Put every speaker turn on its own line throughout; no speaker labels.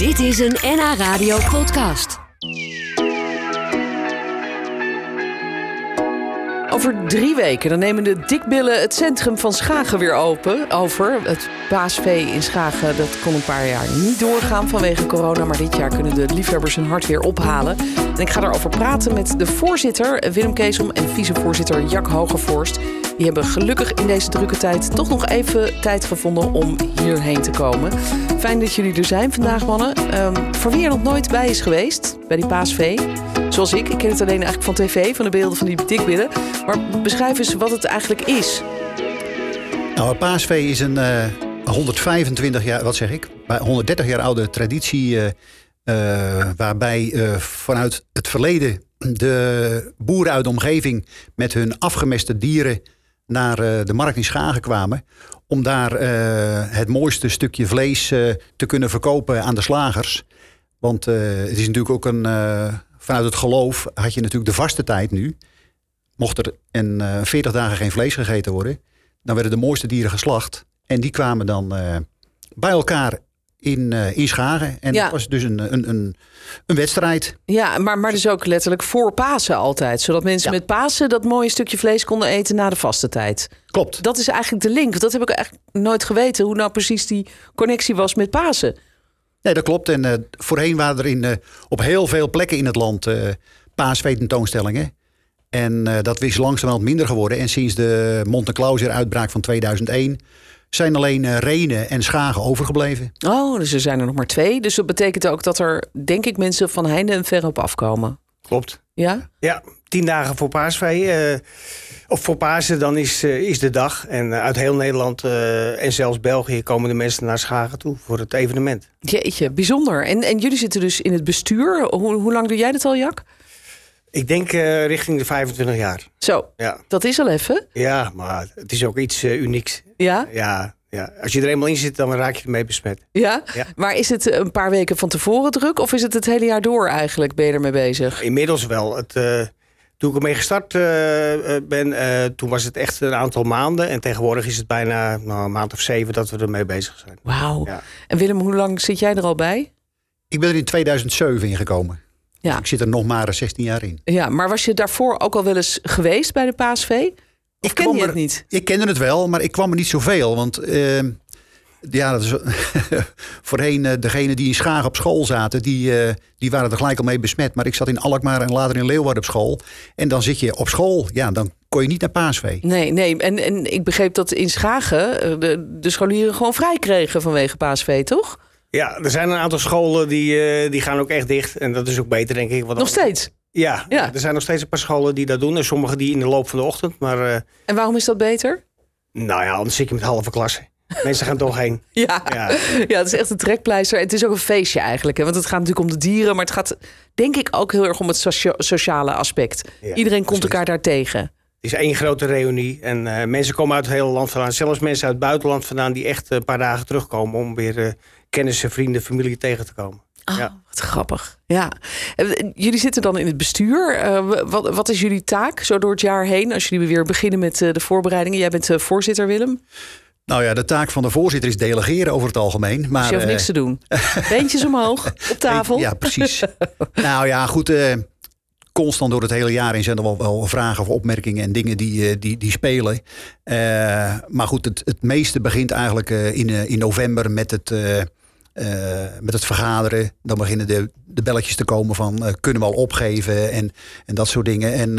Dit is een NH Radio podcast.
Over drie weken dan nemen de dikbillen het centrum van Schagen weer open. Over het paasvee in Schagen dat kon een paar jaar niet doorgaan vanwege corona. Maar dit jaar kunnen de liefhebbers hun hart weer ophalen. En ik ga daarover praten met de voorzitter Willem Keesom en vicevoorzitter Jack Hogevorst. Die hebben gelukkig in deze drukke tijd toch nog even tijd gevonden om hierheen te komen. Fijn dat jullie er zijn vandaag, mannen. Um, voor wie er nog nooit bij is geweest, bij die paasvee. Zoals ik, ik ken het alleen eigenlijk van tv, van de beelden van die dikbillen. Maar beschrijf eens wat het eigenlijk is.
Nou, het paasvee is een uh, 125 jaar, wat zeg ik, 130 jaar oude traditie... Uh, uh, waarbij vanuit het verleden de boeren uit de omgeving met hun afgemeste dieren naar uh, de markt in Schagen kwamen. Om daar uh, het mooiste stukje vlees uh, te kunnen verkopen aan de slagers. Want het is natuurlijk ook een. vanuit het geloof had je natuurlijk de vaste tijd nu. Mocht er in 40 dagen geen vlees gegeten worden. Dan werden de mooiste dieren geslacht. En die kwamen dan bij elkaar in, uh, in Schagen. En ja. dat was dus een, een, een, een, wedstrijd.
Ja, maar, maar dus ook letterlijk voor Pasen altijd. Zodat mensen ja. met Pasen dat mooie stukje vlees konden eten na de vaste tijd.
Klopt.
Dat is eigenlijk de link. Dat heb ik eigenlijk nooit geweten. Hoe nou precies die connectie was met Pasen.
Nee, dat klopt. En uh, voorheen waren er in, uh, op heel veel plekken in het land uh, paasveetentoonstellingen. En dat is langzamerhand minder geworden. En sinds de Monte Clauser uitbraak van 2001 zijn alleen uh, Renen en Schagen overgebleven.
Oh, dus er zijn er nog maar twee. Dus dat betekent ook dat er, denk ik, mensen van heinde en ver op afkomen.
Klopt.
Ja?
Ja, tien dagen voor paasvee. Uh, of voor Pasen, dan is, uh, is de dag. En uit heel Nederland en zelfs België komen de mensen naar Schagen toe voor het evenement.
Jeetje, bijzonder. En, en jullie zitten dus in het bestuur. Hoe, hoe lang doe jij dat al, Jak?
Ik denk uh, richting de 25 jaar.
Zo, ja. dat is al even.
Ja, maar het is ook iets uh, unieks.
Ja?
Ja, ja. Als je er eenmaal in zit, dan raak je ermee besmet.
Ja? ja? Maar is het een paar weken van tevoren druk... of is het het hele jaar door eigenlijk? Ben je ermee bezig?
Inmiddels wel. Het, uh, toen ik ermee gestart ben, toen was het echt een aantal maanden. En tegenwoordig is het bijna nou, een maand of zeven dat we ermee bezig zijn.
Wauw. Ja. En Willem, hoe lang zit jij er al bij?
Ik ben er in 2007 ingekomen. Ja. ik zit er nog maar 16 jaar in.
Ja, maar was je daarvoor ook al wel eens geweest bij de paasvee? Of ik ken je het niet?
Ik kende het wel, maar ik kwam er niet zoveel. Want uh, ja, dat is, voorheen uh, degene die in Schagen op school zaten, die, uh, die waren er gelijk al mee besmet. Maar ik zat in Alkmaar en later in Leeuwarden op school. En dan zit je op school, ja, dan kon je niet naar paasvee.
Nee, nee. En, en ik begreep dat in Schagen de, de scholieren gewoon vrij kregen vanwege paasvee, toch?
Ja, er zijn een aantal scholen die, uh, die gaan ook echt dicht. En dat is ook beter, denk ik.
Want nog steeds?
Ja, ja, er zijn nog steeds een paar scholen die dat doen. En sommige die in de loop van de ochtend. Maar, uh,
en waarom is dat beter?
Nou ja, anders zit je met halve klasse. Mensen gaan toch heen.
Ja. ja. Ja. het is echt een trekpleister. En het is ook een feestje eigenlijk. Hè? Want het gaat natuurlijk om de dieren. Maar het gaat denk ik ook heel erg om het socia sociale aspect. Ja, Iedereen komt elkaar daar tegen. Het
is één grote reunie. En uh, mensen komen uit het hele land vandaan. Zelfs mensen uit het buitenland vandaan die echt een paar dagen terugkomen om weer uh, kennissen, vrienden, familie tegen te komen.
Oh, ja. Wat grappig. Ja. Jullie zitten dan in het bestuur. Uh, wat, wat, is jullie taak zo door het jaar heen? Als jullie weer beginnen met uh, de voorbereidingen. Jij bent uh, voorzitter, Willem.
Nou ja, de taak van de voorzitter is delegeren over het algemeen. Maar,
dus je hoeft niks te doen. Beentjes omhoog, op tafel.
Ja, precies. nou ja, goed constant door het hele jaar in zijn er wel, wel vragen of opmerkingen en dingen die, die, die spelen. Uh, maar goed, het, het meeste begint eigenlijk uh, in, in november met het, met het vergaderen. Dan beginnen de, de belletjes te komen van kunnen we al opgeven en, en dat soort dingen. En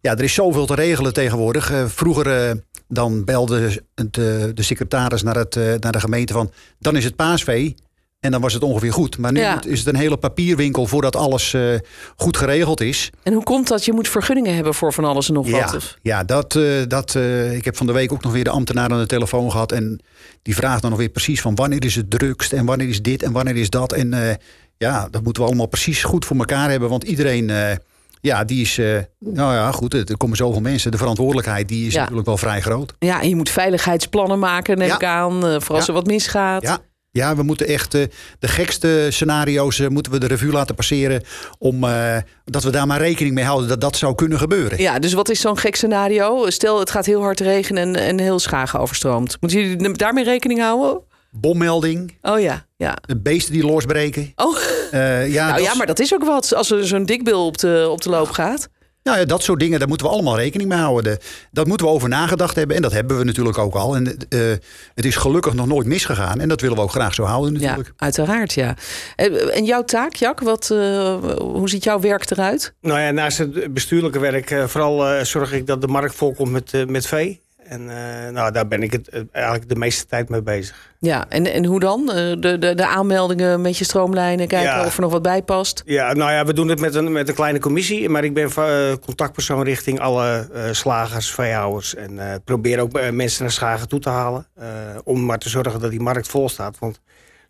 ja, er is zoveel te regelen tegenwoordig. vroeger dan belde de, de secretaris naar, het, naar de gemeente van dan is het paasvee. En dan was het ongeveer goed. Maar nu ja. is het een hele papierwinkel voordat alles uh, goed geregeld is.
En hoe komt dat? Je moet vergunningen hebben voor van alles en nog
ja,
wat. Of?
Ja, dat, uh, dat, uh, ik heb van de week ook nog weer de ambtenaar aan de telefoon gehad. En die vraagt dan nog weer precies van wanneer is het drukst en wanneer is dit en wanneer is dat. En ja, dat moeten we allemaal precies goed voor elkaar hebben. Want iedereen, ja, die is, nou ja, goed, er komen zoveel mensen. De verantwoordelijkheid, die is ja. natuurlijk wel vrij groot.
Ja, en je moet veiligheidsplannen maken, neem ik aan. voor als er wat misgaat.
Ja. Ja, we moeten echt uh, de gekste scenario's uh, moeten we de revue laten passeren. Om uh, dat we daar maar rekening mee houden dat dat zou kunnen gebeuren.
Ja, dus wat is zo'n gek scenario? Stel, het gaat heel hard regenen en, en heel Schagen overstroomt. Moeten jullie daarmee rekening houden?
bommelding,
Oh ja, ja.
de beesten die losbreken.
Oh,
Eh, ja,
nou ja, maar dat is ook wat als er zo'n dikbil op de, op de loop gaat.
Nou ja, dat soort dingen, daar moeten we allemaal rekening mee houden. De- dat moeten we over nagedacht hebben. En dat hebben we natuurlijk ook al. En eh, het is gelukkig nog nooit misgegaan. En dat willen we ook graag zo houden
Ja,
natuurlijk.
uiteraard, ja. En, jouw taak, Jack, wat, eh, hoe ziet jouw werk eruit?
Nou ja, naast het bestuurlijke werk, eh, vooral zorg ik dat de markt volkomt met, met vee. En eh, nou, daar ben ik het, eh, eigenlijk de meeste tijd mee bezig.
Ja, en, en hoe dan? Eh, De, de, de aanmeldingen met je stroomlijnen, kijken
Ja.
of er nog wat bij past.
Ja, nou ja, we doen het met een, met een kleine commissie. Maar ik ben eh, contactpersoon richting alle slagers, veehouders. En probeer ook mensen naar Schagen toe te halen. om maar te zorgen dat die markt vol staat. Want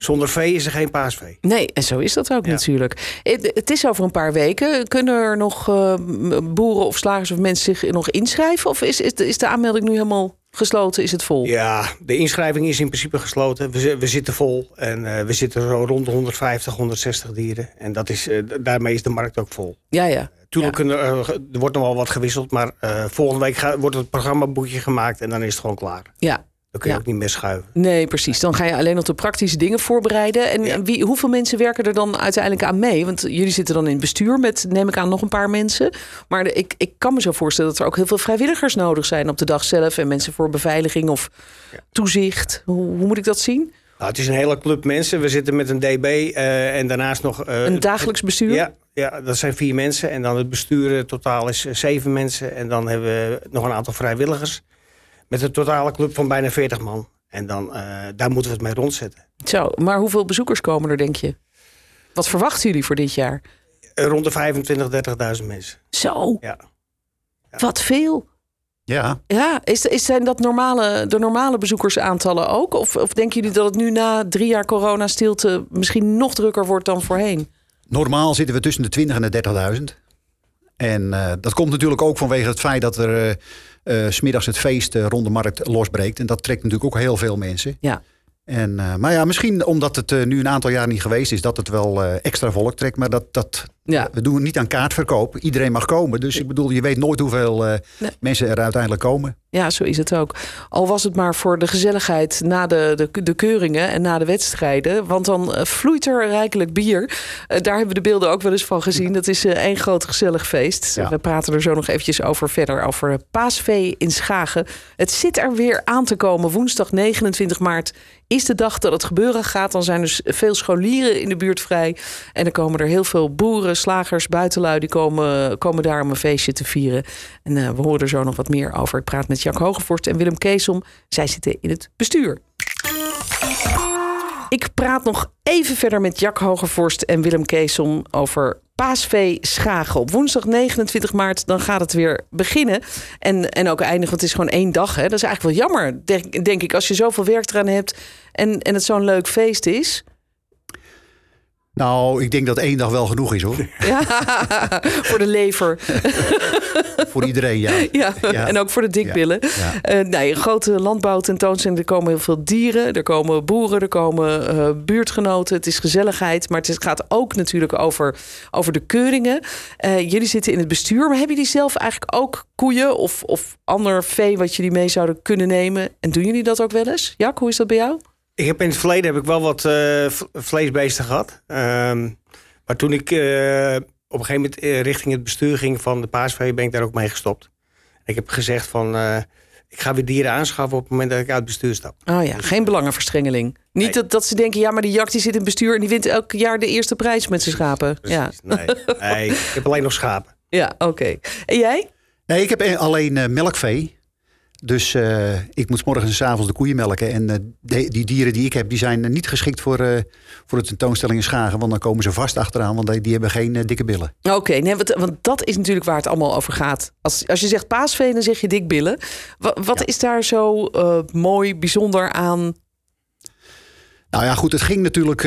zonder vee is er geen paasvee.
Nee, en zo is dat ook
Ja.
natuurlijk. Het, het is over een paar weken. Kunnen er nog eh, boeren of slagers of mensen zich nog inschrijven? Of is, is, de, is de aanmelding nu helemaal gesloten? Is het vol?
Ja, de inschrijving is in principe gesloten. We, we zitten vol. En eh, we zitten zo rond de 150, 160 dieren. En dat is, eh, daarmee is de markt ook vol.
Ja, ja.
Tuurlijk, kunnen er, wordt nog wel wat gewisseld. Maar volgende week gaat, wordt het programmaboekje gemaakt. En dan is het gewoon klaar.
ja.
Dan kun je
Ja.
ook niet meer schuiven.
Nee, precies. Dan ga je alleen nog de praktische dingen voorbereiden. En
Ja.
wie, hoeveel mensen werken er dan uiteindelijk aan mee? Want jullie zitten dan in het bestuur met, neem ik aan, nog een paar mensen. Maar de- ik, ik kan me zo voorstellen dat er ook heel veel vrijwilligers nodig zijn op de dag zelf. En mensen voor beveiliging of toezicht. Hoe, hoe moet ik dat zien?
Nou, het is een hele club mensen. We zitten met een DB eh, en daarnaast nog... eh,
Een dagelijks bestuur?
Ja, ja, dat zijn vier mensen. En dan het bestuur eh, totaal is zeven mensen. En dan hebben we nog een aantal vrijwilligers. Met een totale club van bijna 40 man. En dan, eh, daar moeten we het mee rondzetten.
Zo, maar hoeveel bezoekers komen er, denk je? Wat verwachten jullie voor dit jaar?
Eh, rond de 25, 30.000 mensen.
Zo,
Ja.
wat veel.
Ja,
Ja, is, is, zijn dat normale, de normale bezoekersaantallen ook? Of, of denken jullie dat het nu na drie jaar corona-stilte misschien nog drukker wordt dan voorheen?
normaal zitten we tussen de 20 en de 30.000. En eh, dat komt natuurlijk ook vanwege het feit dat er eh 's smiddags het feest eh, rond de markt losbreekt. En dat trekt natuurlijk ook heel veel mensen.
Ja.
En, eh, maar ja, misschien omdat het nu een aantal jaar niet geweest is, dat het wel extra volk trekt. Maar dat, dat,
Ja.
we doen het niet aan kaartverkoop. Iedereen mag komen. Dus ik bedoel, je weet nooit hoeveel eh,
Nee.
mensen er uiteindelijk komen.
Ja, zo is het ook. Al was het maar voor de gezelligheid na de, de, de keuringen en na de wedstrijden. Want dan eh, vloeit er rijkelijk bier. Eh, daar hebben we de beelden ook wel eens van gezien. Dat is eh, één groot gezellig feest.
Ja.
We praten er zo nog eventjes over verder. Over Paasvee in Schagen. Het zit er weer aan te komen. Woensdag 29 maart is de dag dat het gebeuren gaat. Dan zijn dus veel scholieren in de buurt vrij. En dan komen er heel veel boeren, slagers, buitenlui... die komen, komen daar om een feestje te vieren. En eh, we horen er zo nog wat meer over. Ik praat met Jack Hogevorst en Willem Keesom. Zij zitten in het bestuur. Ik praat nog even verder met Jack Hogevorst en Willem Keesom over Paasvee Schagen. Op woensdag 29 maart dan gaat het weer beginnen. En, en ook eindigen, want het is gewoon één dag. Hè? Dat is eigenlijk wel jammer, denk, denk ik. Als je zoveel werk eraan hebt en, en het zo'n leuk feest is.
Nou, ik denk dat één dag wel genoeg is hoor.
Ja, voor de lever.
Voor iedereen, ja.
Ja,
Ja.
en ook voor de dikbillen.
Ja.
Eh, nee, een grote landbouwtentoonstelling. Er komen heel veel dieren. Er komen boeren. Er komen eh, buurtgenoten. Het is gezelligheid. Maar het gaat ook natuurlijk over, over de keuringen. Eh, jullie zitten in het bestuur. Maar hebben jullie zelf eigenlijk ook koeien of, of ander vee wat jullie mee zouden kunnen nemen? En doen jullie dat ook wel eens? Jack, hoe is dat bij jou?
Ik heb in het verleden heb ik wel wat eh, vleesbeesten gehad. Ehm, maar toen ik eh, op een gegeven moment eh, richting het bestuur ging van de paasvee... ben ik daar ook mee gestopt. Ik heb gezegd van... eh, ik ga weer dieren aanschaffen op het moment dat ik uit het bestuur stap.
Oh ja, geen belangenverstrengeling. Niet
Nee.
dat, dat ze denken, ja, maar die Jack die zit in het bestuur... en die wint elk jaar de eerste prijs met zijn schapen. Ja.
Nee, nee, ik heb alleen nog schapen.
ja oké. En jij?
Nee, ik heb alleen melkvee. Dus eh, ik moet morgens en 's avonds de koeien melken. En eh, de- die dieren die ik heb, die zijn eh, niet geschikt voor, voor de tentoonstelling in Schagen. Want dan komen ze vast achteraan, want die, die hebben geen dikke billen.
Oké, nee, want, want dat is natuurlijk waar het allemaal over gaat. Als, als je zegt paasvee, dan zeg je dikbillen. Wat, wat
Ja.
is daar zo mooi, bijzonder aan?
Nou ja, goed, het ging natuurlijk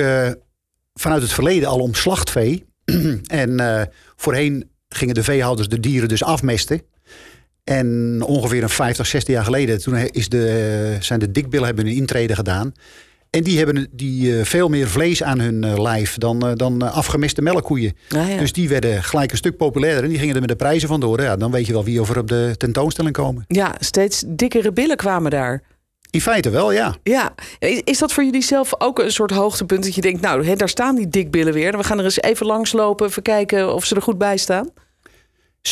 vanuit het verleden al om slachtvee. en voorheen gingen de veehouders de dieren dus afmesten. En ongeveer een 50, 60 jaar geleden toen is de, zijn de dikbillen hebben een intrede gedaan. En die hebben die, eh, veel meer vlees aan hun eh, lijf dan, eh, dan afgemeste melkkoeien.
Ah, ja.
Dus die werden gelijk een stuk populairder. En die gingen er met de prijzen vandoor. Ja, dan weet je wel wie over op de tentoonstelling komen.
ja, steeds dikkere billen kwamen daar.
In feite wel, ja.
Ja, is dat voor jullie zelf ook een soort hoogtepunt dat je denkt, nou, hè, daar staan die dikbillen weer. We gaan er eens even langslopen, even kijken of ze er goed bij staan?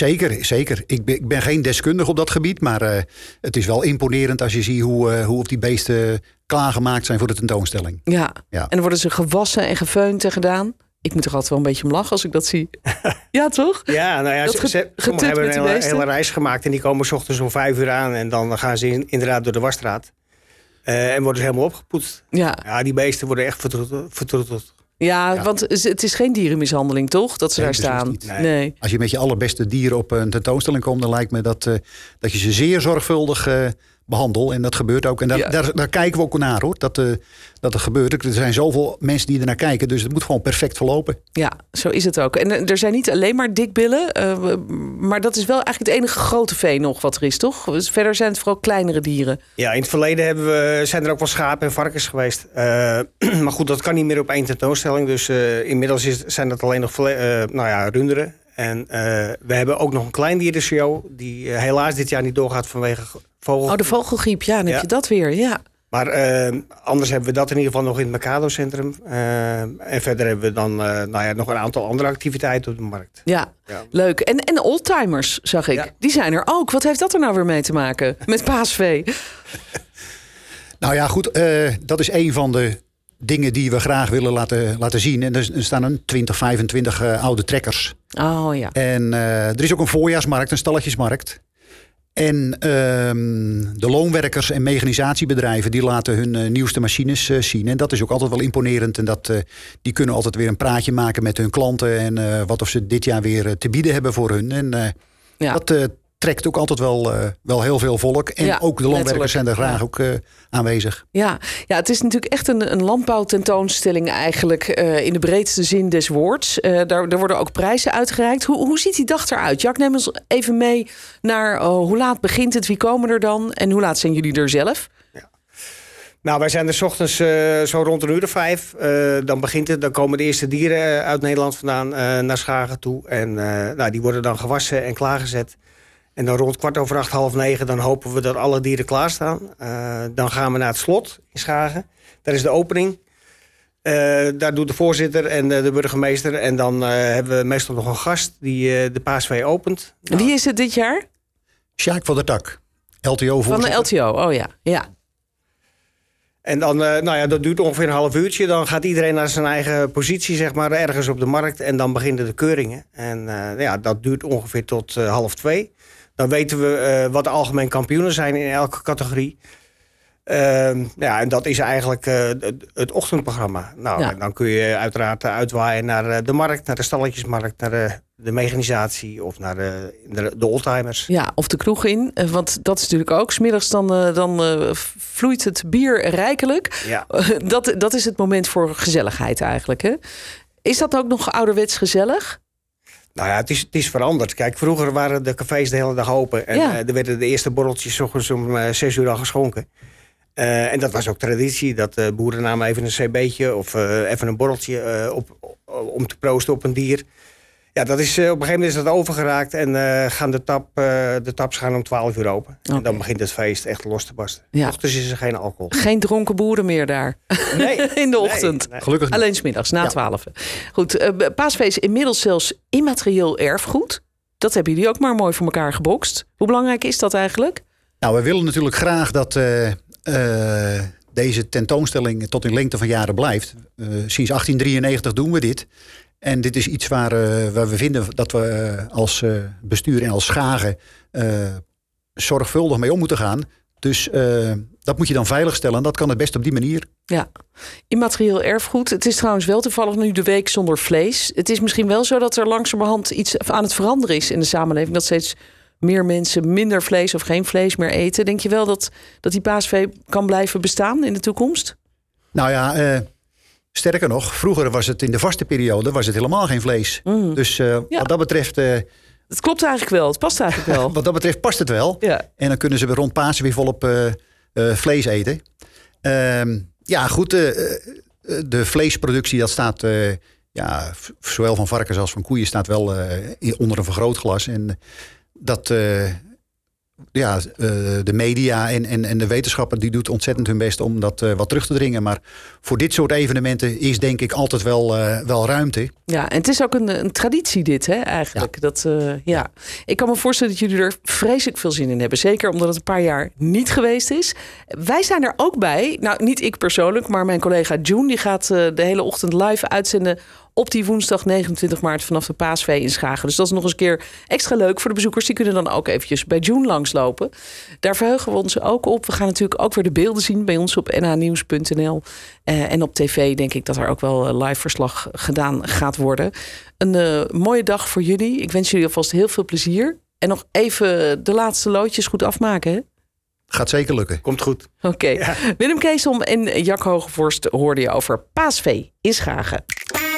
Zeker, zeker. Ik ben, ik ben geen deskundige op dat gebied, maar uh, het is wel imponerend als je ziet hoe, uh, hoe op die beesten klaargemaakt zijn voor de tentoonstelling.
Ja. ja, en dan worden ze gewassen en gefeund en gedaan. Ik moet er altijd wel een beetje om lachen als ik dat zie. ja, toch?
Ja, nou ja,
Dat
ze, hebben
met
een hele, reis gemaakt en die komen 's ochtends om vijf uur aan en dan gaan ze in- inderdaad door de wasstraat. Eh, en worden ze helemaal opgepoetst.
Ja,
Ja, die beesten worden echt vertroeteld. vertroeteld.
Ja,
Ja.
want het is geen dierenmishandeling, toch? Dat ze
Nee,
daar staan.
Nee.
Nee.
Als je met je allerbeste dieren op een tentoonstelling komt, dan lijkt me dat, eh, dat je ze zeer zorgvuldig eh behandelt. En dat gebeurt ook. En daar,
Ja.
daar, daar kijken we ook naar hoor. Dat, eh, dat er gebeurt. Er zijn zoveel mensen die er naar kijken. Dus het moet gewoon perfect verlopen.
Ja, zo is het ook. En eh, er zijn niet alleen maar dikbillen, eh, maar dat is wel eigenlijk het enige grote vee nog wat er is, toch? Dus verder zijn het vooral kleinere dieren.
Ja, in het verleden hebben we, zijn er ook wel schapen en varkens geweest. Eh, maar goed, dat kan niet meer op één tentoonstelling. Dus eh, inmiddels is, zijn dat alleen nog eh, nou ja, runderen. En eh, we hebben ook nog een kleindierenshow... die helaas dit jaar niet doorgaat vanwege
Oh, de vogelgriep, ja, dan heb je dat weer. Ja,
Maar eh, anders hebben we dat in ieder geval nog in het Mercado-centrum. Eh, en verder hebben we dan eh, nou ja, nog een aantal andere activiteiten op de markt.
ja.
Ja.
leuk. En, en oldtimers, zag ik.
Ja.
Die zijn er ook. Wat heeft dat er nou weer mee te maken met paasvee?
Nou ja, goed. eh, dat is een van de dingen die we graag willen laten, laten zien. En er, staan een 20, 25 eh, oude trekkers.
Oh ja.
En eh, er is ook een voorjaarsmarkt, een stalletjesmarkt. En ehm, de loonwerkers en mechanisatiebedrijven die laten hun eh, nieuwste machines eh, zien. En dat is ook altijd wel imponerend. En dat, eh, die kunnen altijd weer een praatje maken met hun klanten. En wat of ze dit jaar weer te bieden hebben voor hun. En
Ja.
dat trekt ook altijd wel, eh, wel heel veel volk. En
Ja,
ook de
letterlijk.
zijn er graag
Ja.
ook eh, aanwezig.
Ja. ja, het is natuurlijk echt een, een landbouwtentoonstelling eigenlijk eh, in de breedste zin des woords. Eh, daar, daar worden ook prijzen uitgereikt. Hoe, hoe ziet die dag eruit? Jack, neem ons even mee naar eh, hoe laat begint het, wie komen er dan en hoe laat zijn jullie er zelf?
Nou, wij zijn er 's ochtends eh, zo rond een uur of vijf. Eh, dan begint het. Dan komen de eerste dieren uit Nederland vandaan eh, naar Schagen toe. En eh, nou, die worden dan gewassen en klaargezet. En dan rond kwart over acht, half negen, dan hopen we dat alle dieren klaarstaan. Eh dan gaan we naar het slot in Schagen. Daar is de opening. Eh, daar doet de voorzitter en eh, de burgemeester. En dan eh, hebben we meestal nog een gast die eh, de paasvee opent.
En Wie is het dit jaar?
Sjaak van der Tak, LTO
Van de. LTO, oh ja. ja.
En dan, eh, nou ja, dat duurt ongeveer een half uurtje. Dan gaat iedereen naar zijn eigen positie, zeg maar, ergens op de markt. En dan beginnen de keuringen. En eh, ja, dat duurt ongeveer tot half twee. Dan weten we eh, wat de algemeen kampioenen zijn in elke categorie. Ehm, ja, en dat is eigenlijk eh, het, ochtendprogramma. Nou,
Ja.
en dan kun je uiteraard eh, uitwaaien naar de markt, naar de stalletjesmarkt, naar de, de mechanisatie of naar de, de, de oldtimers.
Ja, of de kroeg in. Want dat is natuurlijk ook. Smiddags dan, dan vloeit het bier rijkelijk.
Ja.
Dat, dat is het moment voor gezelligheid eigenlijk. Hè? Is dat ook nog ouderwets gezellig?
Nou ja, het is, het is veranderd. Kijk, vroeger waren de cafés de hele dag open. En
Ja.
eh, er werden de eerste borreltjes ochtends om eh, zes uur al geschonken. Eh, en dat was ook traditie. Dat de boeren namen even een cb'tje of even een borreltje op, om te proosten op een dier. Ja, dat is, eh, op een gegeven moment is dat overgeraakt. En eh, gaan de, tap, eh, de taps gaan om 12 uur open. En dan begint het feest echt los te barsten.
Ja.
Ochtends is er geen alcohol.
Geen dronken boeren meer daar.
Nee,
In de ochtend.
Nee, nee.
Gelukkig niet.
Alleen smiddags, na
Ja.
twaalf. Goed, paasfeest inmiddels zelfs immaterieel erfgoed. Dat hebben jullie ook maar mooi voor elkaar gebokst. Hoe belangrijk is dat eigenlijk?
Nou, we willen natuurlijk graag dat eh, eh, deze tentoonstelling tot in lengte van jaren blijft. Eh, sinds 1893 doen we dit. En dit is iets waar, eh, waar we vinden dat we eh, als eh, bestuur en als schagen zorgvuldig mee om moeten gaan. Dus dat moet je dan veiligstellen. En dat kan het best op die manier.
Ja, immaterieel erfgoed. Het is trouwens wel toevallig nu de week zonder vlees. Het is misschien wel zo dat er langzamerhand iets aan het veranderen is in de samenleving. Dat steeds meer mensen minder vlees of geen vlees meer eten. Denk je wel dat, dat die paasvee kan blijven bestaan in de toekomst?
Nou ja, sterker nog, vroeger was het in de vaste periode was het helemaal geen vlees.
Mm.
Dus eh,
Ja.
wat dat betreft... eh,
Het klopt eigenlijk wel. Het past eigenlijk wel.
Wat dat betreft past het wel.
Ja.
En dan kunnen ze rond Pasen weer volop eh, vlees eten. Ehm, ja, goed. de vleesproductie, dat staat ja, zowel van varkens als van koeien, staat wel onder een vergrootglas. En dat, ja, de media en, en, en de wetenschapper die doet ontzettend hun best om dat wat terug te dringen. Maar voor dit soort evenementen is denk ik altijd wel, wel ruimte.
Ja, en het is ook een, een traditie dit, hè, eigenlijk. Ja. Dat, ja. Ik kan me voorstellen dat jullie er vreselijk veel zin in hebben. Zeker omdat het een paar jaar niet geweest is. Wij zijn er ook bij. Nou, niet ik persoonlijk, maar mijn collega June. Die gaat de hele ochtend live uitzenden op die woensdag 29 maart vanaf de Paasvee in Schagen. Dus dat is nog eens een keer extra leuk voor de bezoekers. Die kunnen dan ook eventjes bij June langslopen. Daar verheugen we ons ook op. We gaan natuurlijk ook weer de beelden zien bij ons op nhnieuws.nl. Uh, en op tv denk ik dat er ook wel eh, live verslag gedaan gaat worden. Een uh, mooie dag voor jullie. Ik wens jullie alvast heel veel plezier. En nog even de laatste loodjes goed afmaken. Hè?
Gaat zeker lukken.
Komt goed.
Oké. Okay. Ja. Willem Keesom en Jack Hogevorst hoorden je over Paasvee in Schagen.